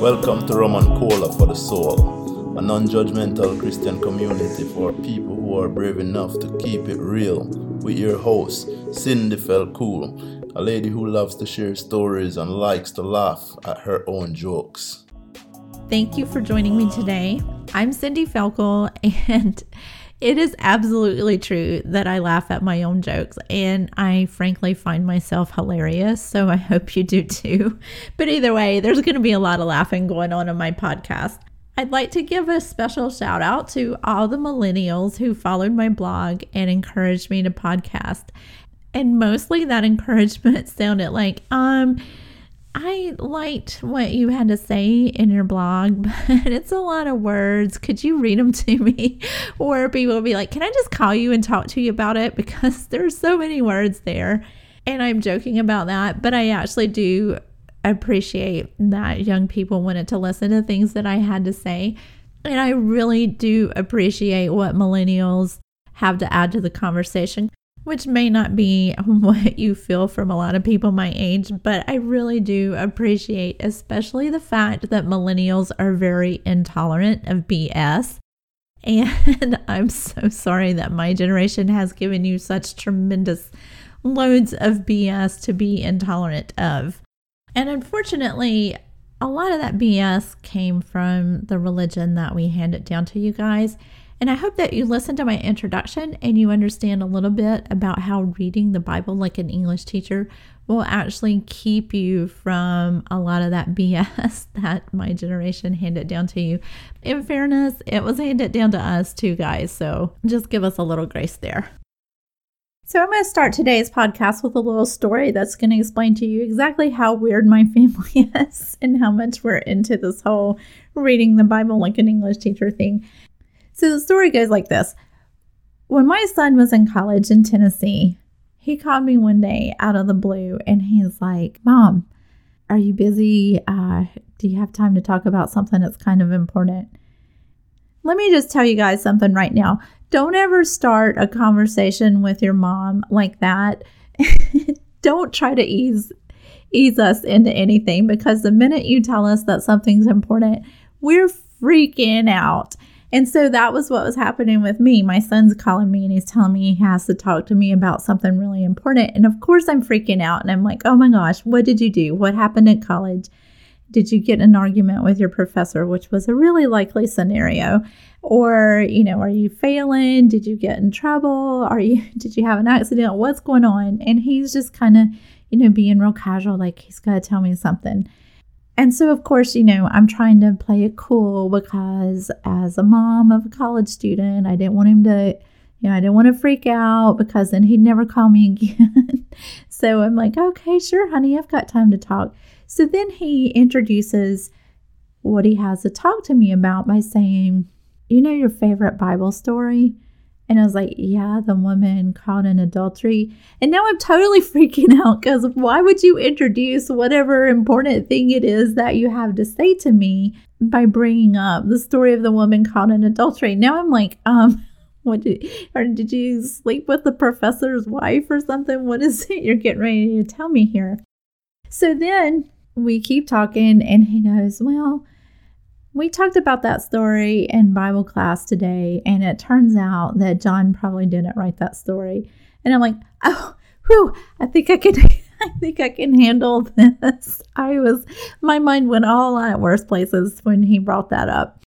Welcome to Rum and Cola for the Soul, a non judgmental Christian community for people who are brave enough to keep it real. With your host, Cindy Felkel, a lady who loves to share stories and likes to laugh at her own jokes. Thank you for joining me today. I'm Cindy Felkel, and it is absolutely true that I laugh at my own jokes, and I frankly find myself hilarious. So I hope you do too. But either way, there's going to be a lot of laughing going on in my podcast. I'd like to give a special shout out to all the millennials who followed my blog and encouraged me to podcast. And mostly that encouragement sounded like, um, I liked what you had to say in your blog, but it's a lot of words. Could you read them to me? Or people be like, Can I just call you and talk to you about it? Because there's so many words there. And I'm joking about that, but I actually do appreciate that young people wanted to listen to things that I had to say. And I really do appreciate what millennials have to add to the conversation which may not be what you feel from a lot of people my age, but I really do appreciate, especially the fact that millennials are very intolerant of BS. And I'm so sorry that my generation has given you such tremendous loads of BS to be intolerant of. And unfortunately, a lot of that BS came from the religion that we handed down to you guys. And I hope that you listen to my introduction and you understand a little bit about how reading the Bible like an English teacher will actually keep you from a lot of that BS that my generation handed down to you. In fairness, it was handed down to us too, guys. So just give us a little grace there. So, I'm going to start today's podcast with a little story that's going to explain to you exactly how weird my family is and how much we're into this whole reading the Bible like an English teacher thing. So the story goes like this When my son was in college in Tennessee, he called me one day out of the blue and he's like, Mom, are you busy? Uh, do you have time to talk about something that's kind of important? Let me just tell you guys something right now. Don't ever start a conversation with your mom like that. Don't try to ease ease us into anything because the minute you tell us that something's important, we're freaking out. And so that was what was happening with me. My son's calling me and he's telling me he has to talk to me about something really important. And of course, I'm freaking out and I'm like, oh my gosh, what did you do? What happened at college? Did you get an argument with your professor, which was a really likely scenario? Or, you know, are you failing? Did you get in trouble? Are you, did you have an accident? What's going on? And he's just kind of, you know, being real casual, like he's got to tell me something. And so, of course, you know, I'm trying to play it cool because as a mom of a college student, I didn't want him to, you know, I didn't want to freak out because then he'd never call me again. so I'm like, okay, sure, honey, I've got time to talk. So then he introduces what he has to talk to me about by saying, you know, your favorite Bible story? And I was like, yeah, the woman caught in adultery. And now I'm totally freaking out because why would you introduce whatever important thing it is that you have to say to me by bringing up the story of the woman caught in adultery? Now I'm like, um, what did, or did you sleep with the professor's wife or something? What is it you're getting ready to tell me here? So then we keep talking, and he goes, well, we talked about that story in Bible class today, and it turns out that John probably didn't write that story. And I'm like, oh, whew, I think I can. I think I can handle this. I was, my mind went all at worse places when he brought that up.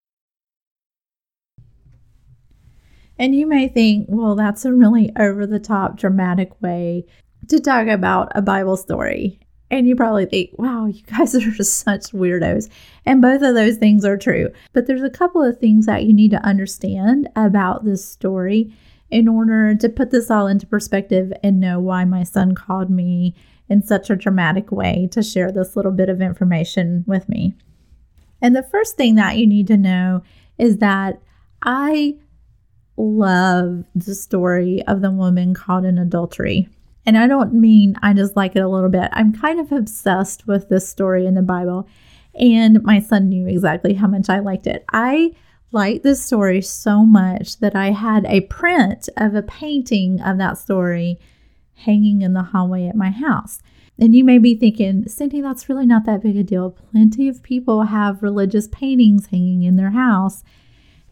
And you may think, well, that's a really over the top, dramatic way to talk about a Bible story. And you probably think, wow, you guys are just such weirdos. And both of those things are true. But there's a couple of things that you need to understand about this story in order to put this all into perspective and know why my son called me in such a dramatic way to share this little bit of information with me. And the first thing that you need to know is that I love the story of the woman caught in adultery. And I don't mean I just like it a little bit. I'm kind of obsessed with this story in the Bible. And my son knew exactly how much I liked it. I liked this story so much that I had a print of a painting of that story hanging in the hallway at my house. And you may be thinking, Cindy, that's really not that big a deal. Plenty of people have religious paintings hanging in their house.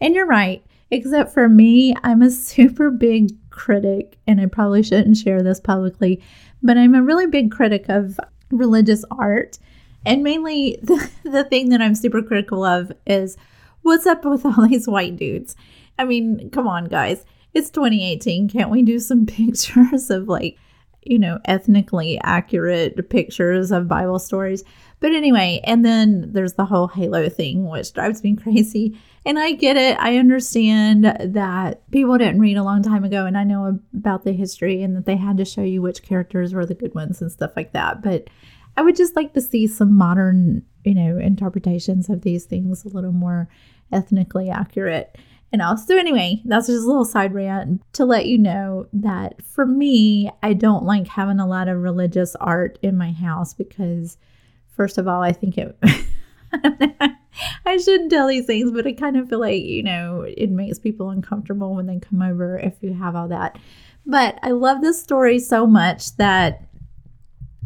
And you're right, except for me, I'm a super big critic, and I probably shouldn't share this publicly, but I'm a really big critic of religious art. And mainly the, the thing that I'm super critical of is what's up with all these white dudes? I mean, come on, guys. It's 2018. Can't we do some pictures of like, you know, ethnically accurate pictures of Bible stories? But anyway, and then there's the whole Halo thing, which drives me crazy. And I get it. I understand that people didn't read a long time ago, and I know about the history and that they had to show you which characters were the good ones and stuff like that. But I would just like to see some modern, you know, interpretations of these things a little more ethnically accurate. And also, anyway, that's just a little side rant to let you know that for me, I don't like having a lot of religious art in my house because, first of all, I think it. I shouldn't tell these things, but I kind of feel like, you know, it makes people uncomfortable when they come over if you have all that. But I love this story so much that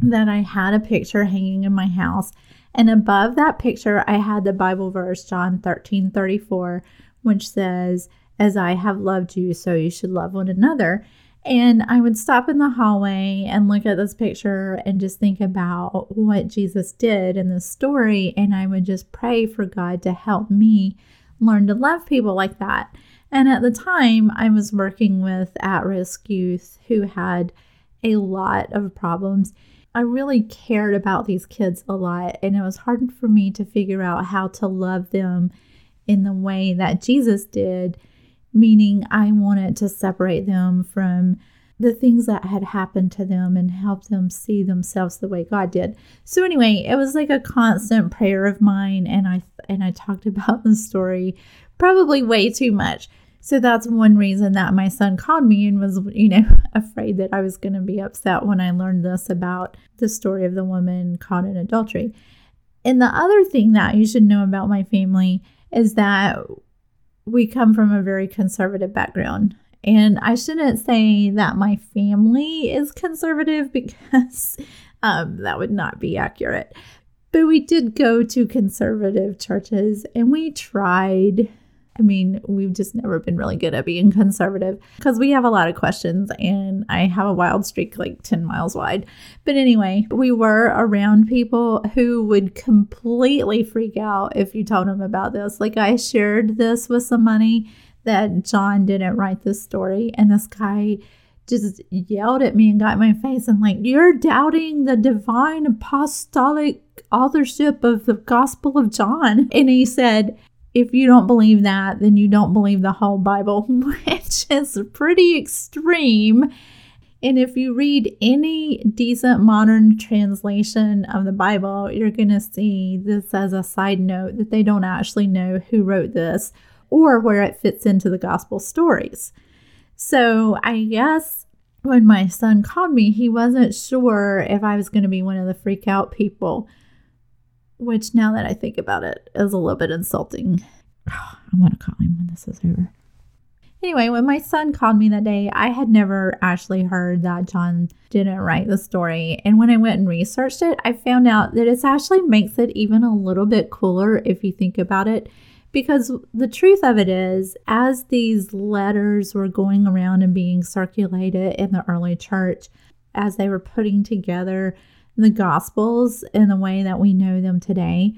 that I had a picture hanging in my house. And above that picture, I had the Bible verse, John 13 34, which says, As I have loved you, so you should love one another. And I would stop in the hallway and look at this picture and just think about what Jesus did in this story. And I would just pray for God to help me learn to love people like that. And at the time, I was working with at risk youth who had a lot of problems. I really cared about these kids a lot, and it was hard for me to figure out how to love them in the way that Jesus did meaning I wanted to separate them from the things that had happened to them and help them see themselves the way God did. So anyway, it was like a constant prayer of mine and I and I talked about the story probably way too much. So that's one reason that my son called me and was, you know, afraid that I was going to be upset when I learned this about the story of the woman caught in adultery. And the other thing that you should know about my family is that we come from a very conservative background. And I shouldn't say that my family is conservative because um, that would not be accurate. But we did go to conservative churches and we tried I mean, we've just never been really good at being conservative because we have a lot of questions and I have a wild streak like 10 miles wide. But anyway, we were around people who would completely freak out if you told them about this. Like, I shared this with somebody that John didn't write this story, and this guy just yelled at me and got in my face and like you're doubting the divine apostolic authorship of the gospel of john and he said if you don't believe that, then you don't believe the whole Bible, which is pretty extreme. And if you read any decent modern translation of the Bible, you're going to see this as a side note that they don't actually know who wrote this or where it fits into the gospel stories. So I guess when my son called me, he wasn't sure if I was going to be one of the freak out people which now that I think about it is a little bit insulting. I'm going to call him when this is over. Anyway, when my son called me that day, I had never actually heard that John didn't write the story. And when I went and researched it, I found out that it actually makes it even a little bit cooler if you think about it. Because the truth of it is, as these letters were going around and being circulated in the early church, as they were putting together the Gospels in the way that we know them today.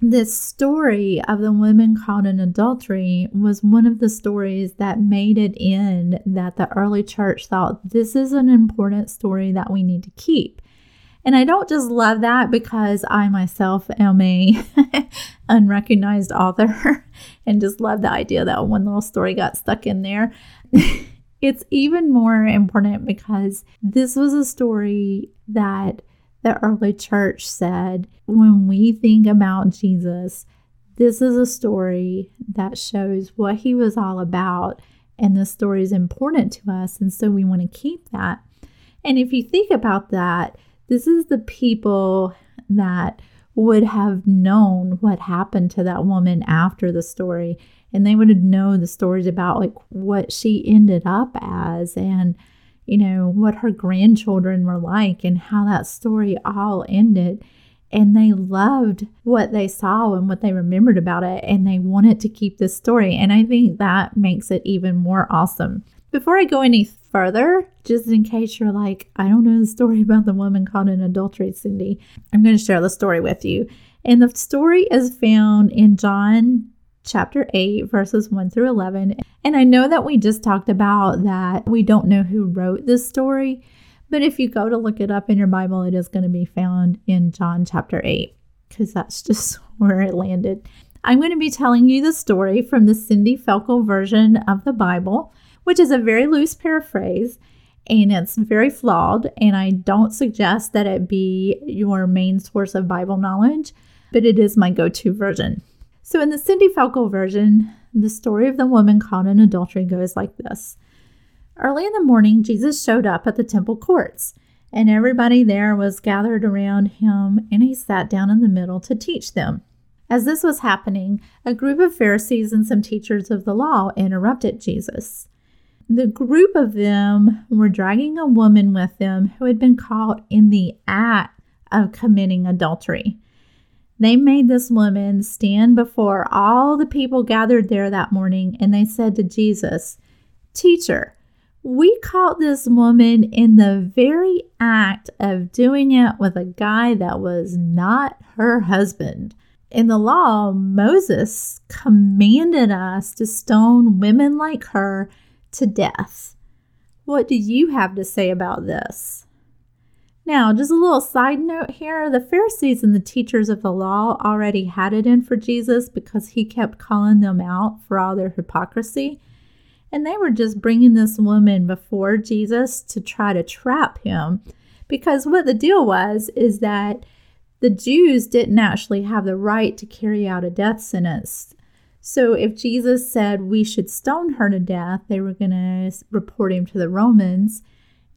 This story of the women caught in adultery was one of the stories that made it in that the early church thought this is an important story that we need to keep. And I don't just love that because I myself am a unrecognized author and just love the idea that one little story got stuck in there. it's even more important because this was a story that the early church said when we think about Jesus, this is a story that shows what he was all about, and the story is important to us, and so we want to keep that. And if you think about that, this is the people that would have known what happened to that woman after the story and they would have known the stories about like what she ended up as and you know, what her grandchildren were like and how that story all ended. And they loved what they saw and what they remembered about it, and they wanted to keep this story. And I think that makes it even more awesome. Before I go any further, just in case you're like, I don't know the story about the woman caught in adultery, Cindy, I'm going to share the story with you. And the story is found in John chapter 8, verses 1 through 11. And I know that we just talked about that we don't know who wrote this story, but if you go to look it up in your Bible, it is going to be found in John chapter 8, because that's just where it landed. I'm going to be telling you the story from the Cindy Felkel version of the Bible, which is a very loose paraphrase and it's very flawed. And I don't suggest that it be your main source of Bible knowledge, but it is my go to version. So, in the Cindy Felkel version, the story of the woman caught in adultery goes like this Early in the morning, Jesus showed up at the temple courts, and everybody there was gathered around him, and he sat down in the middle to teach them. As this was happening, a group of Pharisees and some teachers of the law interrupted Jesus. The group of them were dragging a woman with them who had been caught in the act of committing adultery. They made this woman stand before all the people gathered there that morning and they said to Jesus, Teacher, we caught this woman in the very act of doing it with a guy that was not her husband. In the law, Moses commanded us to stone women like her to death. What do you have to say about this? Now, just a little side note here the Pharisees and the teachers of the law already had it in for Jesus because he kept calling them out for all their hypocrisy. And they were just bringing this woman before Jesus to try to trap him. Because what the deal was is that the Jews didn't actually have the right to carry out a death sentence. So if Jesus said we should stone her to death, they were going to report him to the Romans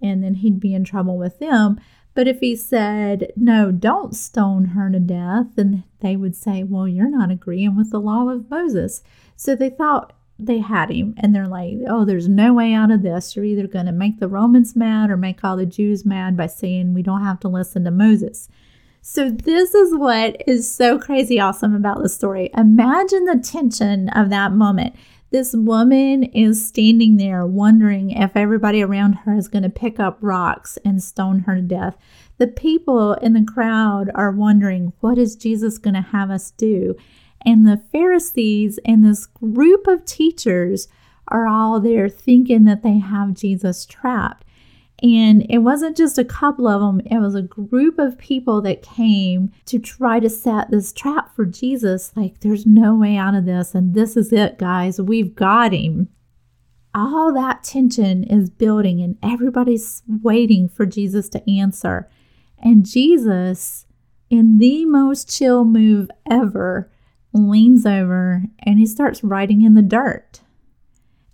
and then he'd be in trouble with them. But if he said, no, don't stone her to death, then they would say, well, you're not agreeing with the law of Moses. So they thought they had him, and they're like, oh, there's no way out of this. You're either going to make the Romans mad or make all the Jews mad by saying we don't have to listen to Moses. So, this is what is so crazy awesome about the story. Imagine the tension of that moment. This woman is standing there wondering if everybody around her is going to pick up rocks and stone her to death. The people in the crowd are wondering, what is Jesus going to have us do? And the Pharisees and this group of teachers are all there thinking that they have Jesus trapped. And it wasn't just a couple of them, it was a group of people that came to try to set this trap for Jesus. Like, there's no way out of this. And this is it, guys. We've got him. All that tension is building, and everybody's waiting for Jesus to answer. And Jesus, in the most chill move ever, leans over and he starts writing in the dirt.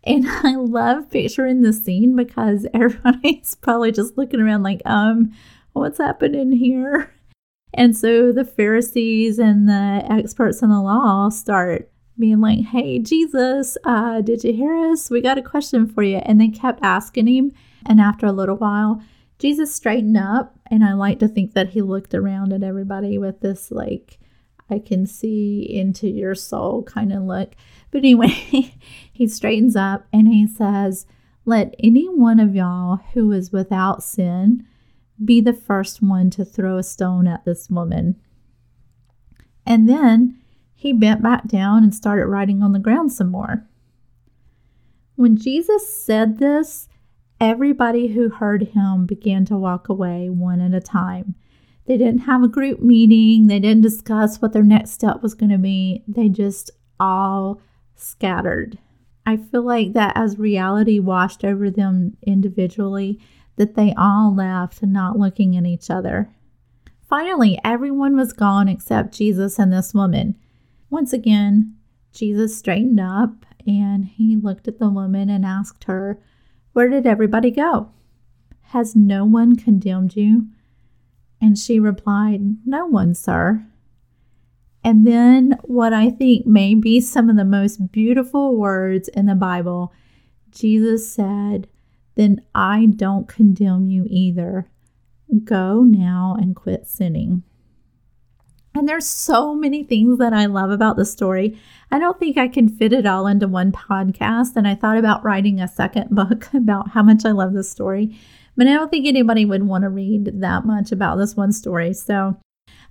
And I love picturing the scene because everybody's probably just looking around like, um, what's happening here? And so the Pharisees and the experts in the law start being like, hey, Jesus, uh, did you hear us? We got a question for you. And they kept asking him. And after a little while, Jesus straightened up. And I like to think that he looked around at everybody with this, like, I can see into your soul kind of look. But anyway, he straightens up and he says, Let any one of y'all who is without sin be the first one to throw a stone at this woman. And then he bent back down and started writing on the ground some more. When Jesus said this, everybody who heard him began to walk away one at a time. They didn't have a group meeting, they didn't discuss what their next step was going to be. They just all scattered. I feel like that as reality washed over them individually, that they all left not looking at each other. Finally, everyone was gone except Jesus and this woman. Once again, Jesus straightened up and he looked at the woman and asked her, Where did everybody go? Has no one condemned you? And she replied, No one, sir. And then, what I think may be some of the most beautiful words in the Bible, Jesus said, then I don't condemn you either. Go now and quit sinning. And there's so many things that I love about the story. I don't think I can fit it all into one podcast. And I thought about writing a second book about how much I love this story. But I don't think anybody would want to read that much about this one story. So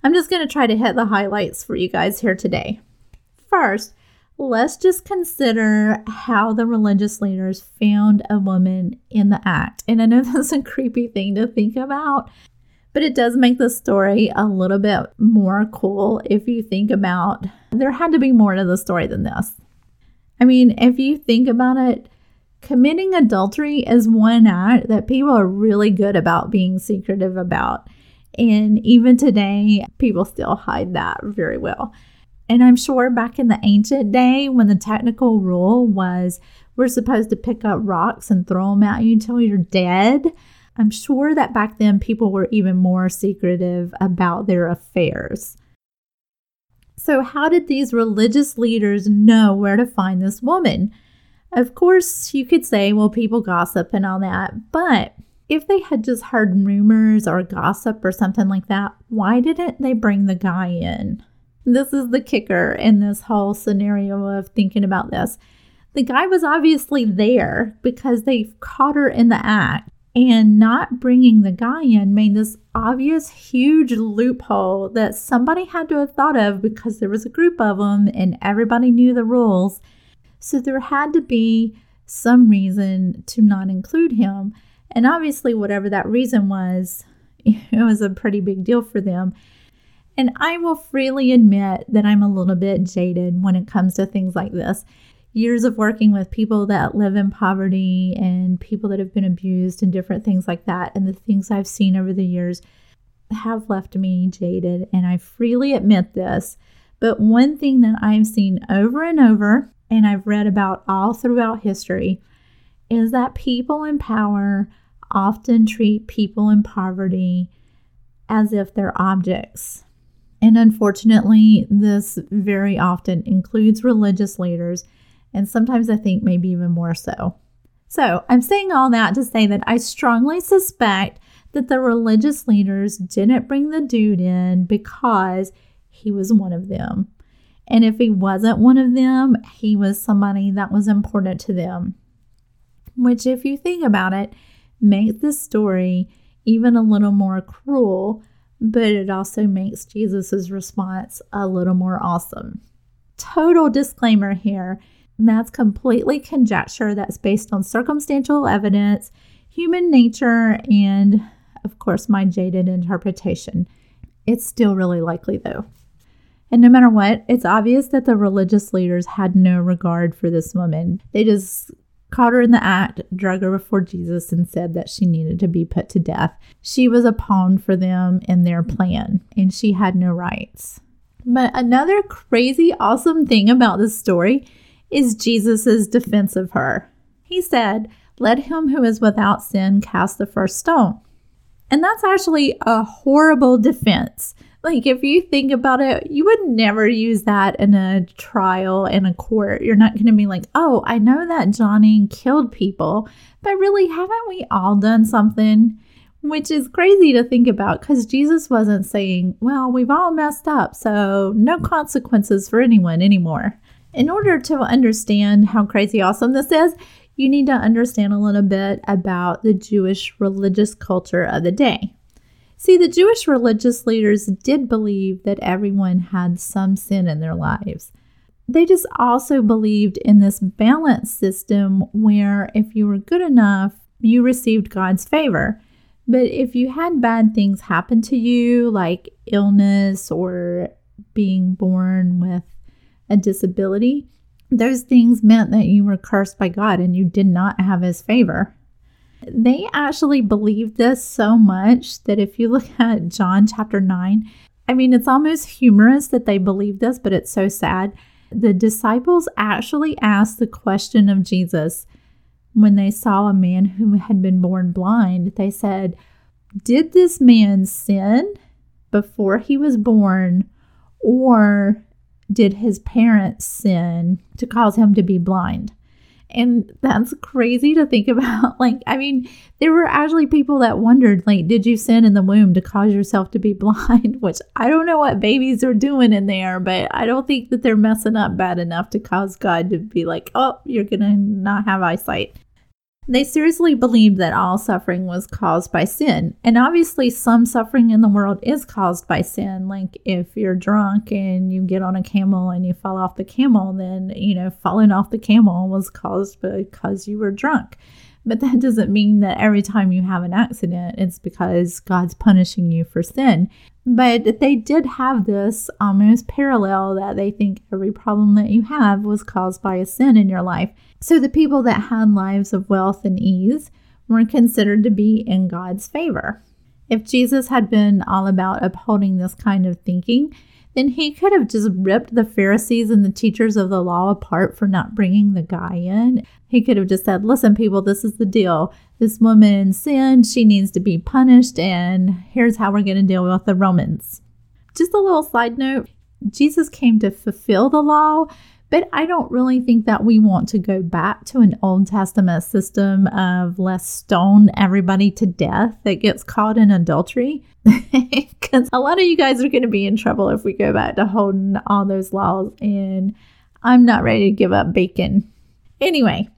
I'm just going to try to hit the highlights for you guys here today. First, let's just consider how the religious leaders found a woman in the act. And I know that's a creepy thing to think about, but it does make the story a little bit more cool if you think about there had to be more to the story than this. I mean, if you think about it, committing adultery is one act that people are really good about being secretive about. And even today, people still hide that very well. And I'm sure back in the ancient day, when the technical rule was we're supposed to pick up rocks and throw them at you until you're dead, I'm sure that back then people were even more secretive about their affairs. So, how did these religious leaders know where to find this woman? Of course, you could say, well, people gossip and all that, but if they had just heard rumors or gossip or something like that, why didn't they bring the guy in? This is the kicker in this whole scenario of thinking about this. The guy was obviously there because they caught her in the act, and not bringing the guy in made this obvious huge loophole that somebody had to have thought of because there was a group of them and everybody knew the rules. So there had to be some reason to not include him. And obviously, whatever that reason was, it was a pretty big deal for them. And I will freely admit that I'm a little bit jaded when it comes to things like this. Years of working with people that live in poverty and people that have been abused and different things like that, and the things I've seen over the years have left me jaded. And I freely admit this. But one thing that I've seen over and over, and I've read about all throughout history, is that people in power often treat people in poverty as if they're objects. And unfortunately, this very often includes religious leaders, and sometimes I think maybe even more so. So, I'm saying all that to say that I strongly suspect that the religious leaders didn't bring the dude in because he was one of them. And if he wasn't one of them, he was somebody that was important to them. Which, if you think about it, makes this story even a little more cruel but it also makes Jesus' response a little more awesome. Total disclaimer here that's completely conjecture that's based on circumstantial evidence, human nature, and of course, my jaded interpretation. It's still really likely though. And no matter what, it's obvious that the religious leaders had no regard for this woman. They just caught her in the act, drug her before Jesus, and said that she needed to be put to death. She was a pawn for them in their plan, and she had no rights. But another crazy, awesome thing about this story is Jesus' defense of her. He said, Let him who is without sin cast the first stone. And that's actually a horrible defense like, if you think about it, you would never use that in a trial in a court. You're not going to be like, oh, I know that Johnny killed people, but really, haven't we all done something? Which is crazy to think about because Jesus wasn't saying, well, we've all messed up, so no consequences for anyone anymore. In order to understand how crazy awesome this is, you need to understand a little bit about the Jewish religious culture of the day. See, the Jewish religious leaders did believe that everyone had some sin in their lives. They just also believed in this balance system where if you were good enough, you received God's favor. But if you had bad things happen to you, like illness or being born with a disability, those things meant that you were cursed by God and you did not have his favor. They actually believed this so much that if you look at John chapter 9, I mean, it's almost humorous that they believed this, but it's so sad. The disciples actually asked the question of Jesus when they saw a man who had been born blind. They said, Did this man sin before he was born, or did his parents sin to cause him to be blind? And that's crazy to think about. Like, I mean, there were actually people that wondered, like, did you sin in the womb to cause yourself to be blind? Which I don't know what babies are doing in there, but I don't think that they're messing up bad enough to cause God to be like, oh, you're going to not have eyesight. They seriously believed that all suffering was caused by sin. And obviously, some suffering in the world is caused by sin. Like if you're drunk and you get on a camel and you fall off the camel, then, you know, falling off the camel was caused because you were drunk. But that doesn't mean that every time you have an accident, it's because God's punishing you for sin. But they did have this um, almost parallel that they think every problem that you have was caused by a sin in your life. So the people that had lives of wealth and ease were considered to be in God's favor. If Jesus had been all about upholding this kind of thinking, then he could have just ripped the Pharisees and the teachers of the law apart for not bringing the guy in. He could have just said, Listen, people, this is the deal. This woman sinned. She needs to be punished. And here's how we're going to deal with the Romans. Just a little side note Jesus came to fulfill the law, but I don't really think that we want to go back to an Old Testament system of let's stone everybody to death that gets caught in adultery. Because a lot of you guys are going to be in trouble if we go back to holding all those laws, and I'm not ready to give up bacon. Anyway,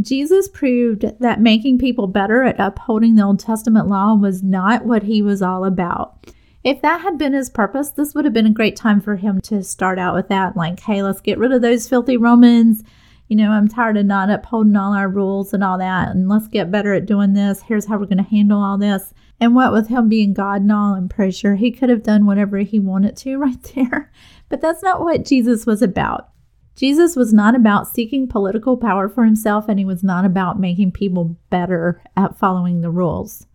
Jesus proved that making people better at upholding the Old Testament law was not what he was all about. If that had been his purpose, this would have been a great time for him to start out with that. Like, hey, let's get rid of those filthy Romans. You know, I'm tired of not upholding all our rules and all that. And let's get better at doing this. Here's how we're going to handle all this. And what with him being God and all, I'm pretty sure he could have done whatever he wanted to right there. But that's not what Jesus was about. Jesus was not about seeking political power for himself, and he was not about making people better at following the rules.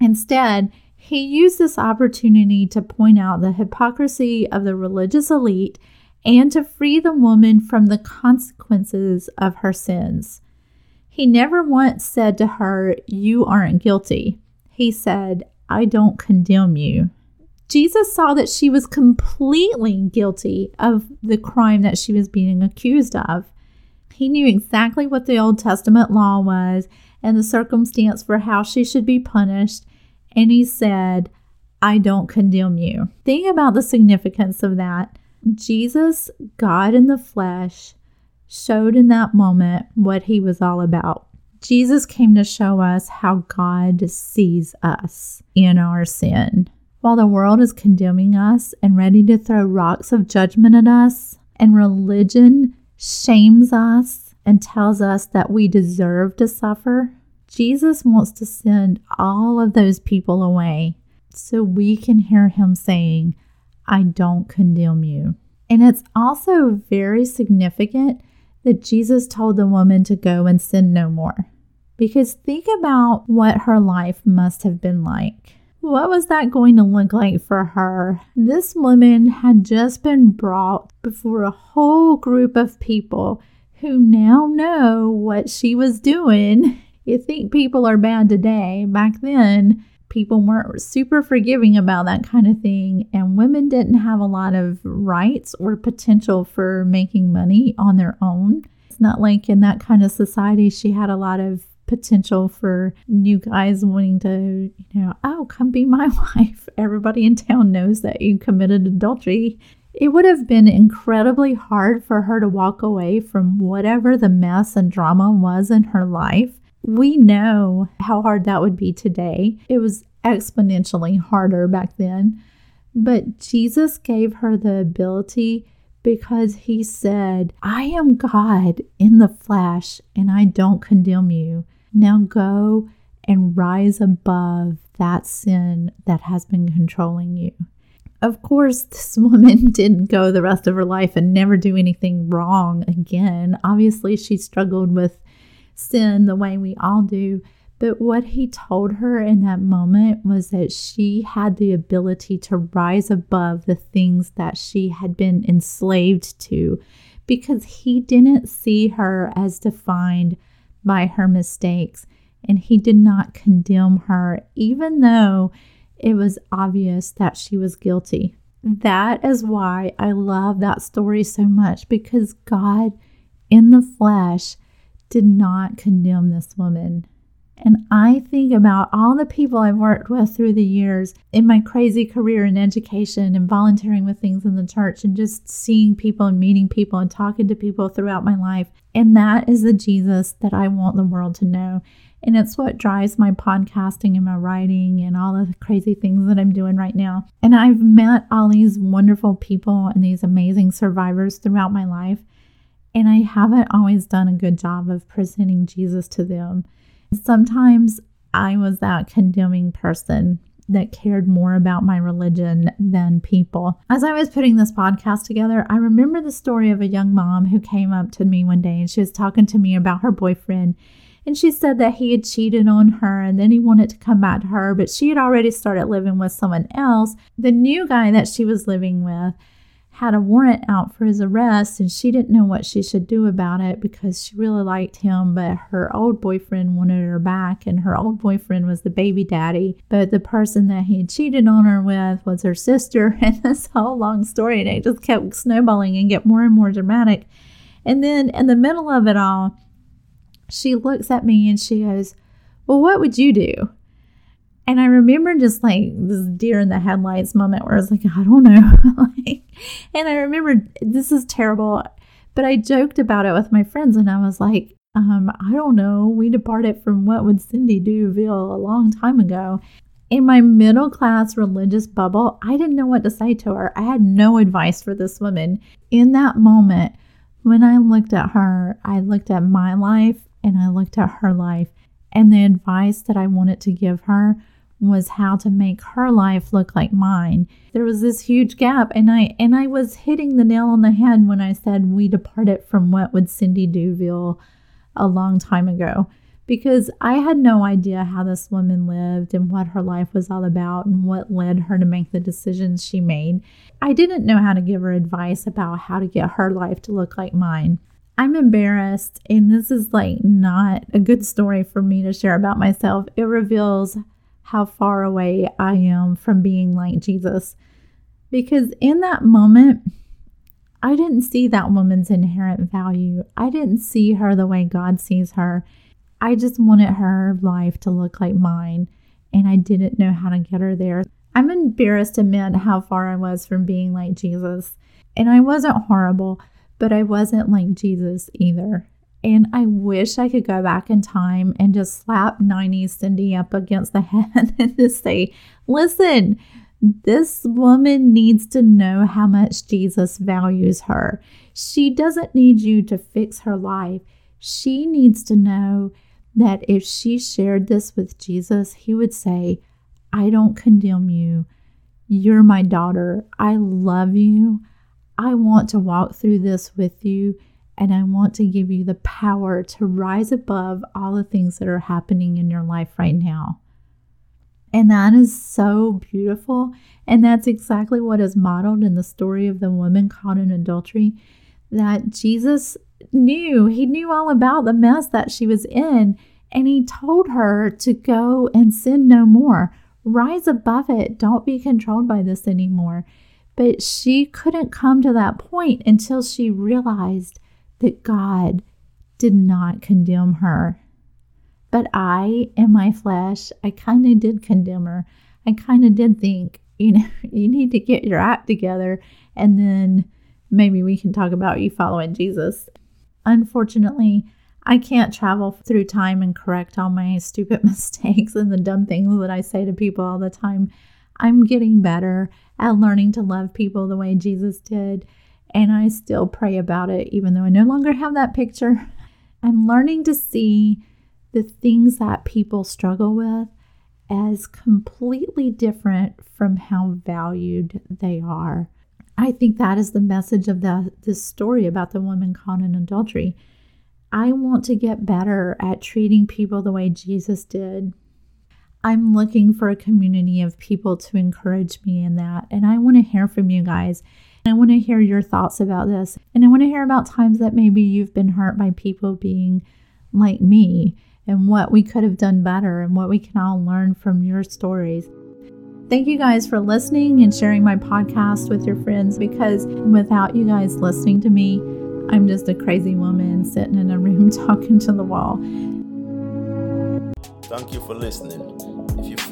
Instead, he used this opportunity to point out the hypocrisy of the religious elite and to free the woman from the consequences of her sins. He never once said to her, You aren't guilty. He said, I don't condemn you. Jesus saw that she was completely guilty of the crime that she was being accused of. He knew exactly what the Old Testament law was and the circumstance for how she should be punished, and he said, I don't condemn you. Think about the significance of that. Jesus, God in the flesh, showed in that moment what he was all about. Jesus came to show us how God sees us in our sin. While the world is condemning us and ready to throw rocks of judgment at us, and religion shames us and tells us that we deserve to suffer, Jesus wants to send all of those people away so we can hear him saying, I don't condemn you. And it's also very significant that Jesus told the woman to go and sin no more. Because think about what her life must have been like. What was that going to look like for her? This woman had just been brought before a whole group of people who now know what she was doing you think people are bad today. Back then, people weren't super forgiving about that kind of thing, and women didn't have a lot of rights or potential for making money on their own. It's not like in that kind of society, she had a lot of potential for new guys wanting to, you know, oh, come be my wife. Everybody in town knows that you committed adultery. It would have been incredibly hard for her to walk away from whatever the mess and drama was in her life we know how hard that would be today. It was exponentially harder back then. But Jesus gave her the ability because he said, I am God in the flesh and I don't condemn you. Now go and rise above that sin that has been controlling you. Of course, this woman didn't go the rest of her life and never do anything wrong again. Obviously, she struggled with sin the way we all do. But what he told her in that moment was that she had the ability to rise above the things that she had been enslaved to because he didn't see her as defined by her mistakes and he did not condemn her, even though it was obvious that she was guilty. That is why I love that story so much because God in the flesh did not condemn this woman. And I think about all the people I've worked with through the years in my crazy career in education and volunteering with things in the church and just seeing people and meeting people and talking to people throughout my life. And that is the Jesus that I want the world to know. And it's what drives my podcasting and my writing and all the crazy things that I'm doing right now. And I've met all these wonderful people and these amazing survivors throughout my life. And I haven't always done a good job of presenting Jesus to them. Sometimes I was that condemning person that cared more about my religion than people. As I was putting this podcast together, I remember the story of a young mom who came up to me one day and she was talking to me about her boyfriend. And she said that he had cheated on her and then he wanted to come back to her, but she had already started living with someone else. The new guy that she was living with had a warrant out for his arrest and she didn't know what she should do about it because she really liked him but her old boyfriend wanted her back and her old boyfriend was the baby daddy. But the person that he cheated on her with was her sister and this whole long story and it just kept snowballing and get more and more dramatic. And then in the middle of it all she looks at me and she goes well what would you do and I remember just like this deer in the headlights moment where I was like, I don't know. like, and I remember this is terrible, but I joked about it with my friends and I was like, um, I don't know. We departed from what would Cindy do Ville a long time ago. In my middle class religious bubble, I didn't know what to say to her. I had no advice for this woman. In that moment, when I looked at her, I looked at my life and I looked at her life. And the advice that I wanted to give her was how to make her life look like mine. There was this huge gap and I and I was hitting the nail on the head when I said we departed from what would Cindy do Ville a long time ago because I had no idea how this woman lived and what her life was all about and what led her to make the decisions she made. I didn't know how to give her advice about how to get her life to look like mine. I'm embarrassed, and this is like not a good story for me to share about myself. It reveals how far away I am from being like Jesus. Because in that moment, I didn't see that woman's inherent value. I didn't see her the way God sees her. I just wanted her life to look like mine, and I didn't know how to get her there. I'm embarrassed to admit how far I was from being like Jesus. And I wasn't horrible, but I wasn't like Jesus either. And I wish I could go back in time and just slap 90s Cindy up against the head and just say, listen, this woman needs to know how much Jesus values her. She doesn't need you to fix her life. She needs to know that if she shared this with Jesus, he would say, I don't condemn you. You're my daughter. I love you. I want to walk through this with you. And I want to give you the power to rise above all the things that are happening in your life right now. And that is so beautiful. And that's exactly what is modeled in the story of the woman caught in adultery that Jesus knew. He knew all about the mess that she was in. And he told her to go and sin no more. Rise above it. Don't be controlled by this anymore. But she couldn't come to that point until she realized that God did not condemn her. But I, in my flesh, I kind of did condemn her. I kind of did think, you know, you need to get your act together and then maybe we can talk about you following Jesus. Unfortunately, I can't travel through time and correct all my stupid mistakes and the dumb things that I say to people all the time. I'm getting better at learning to love people the way Jesus did and I still pray about it, even though I no longer have that picture. I'm learning to see the things that people struggle with as completely different from how valued they are. I think that is the message of the, this story about the woman caught in adultery. I want to get better at treating people the way Jesus did. I'm looking for a community of people to encourage me in that. And I want to hear from you guys. I want to hear your thoughts about this. And I want to hear about times that maybe you've been hurt by people being like me and what we could have done better and what we can all learn from your stories. Thank you guys for listening and sharing my podcast with your friends because without you guys listening to me, I'm just a crazy woman sitting in a room talking to the wall. Thank you for listening.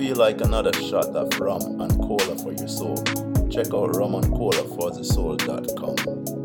Feel like another shot of rum and cola for your soul, check out rumandcolaforthesoul.com.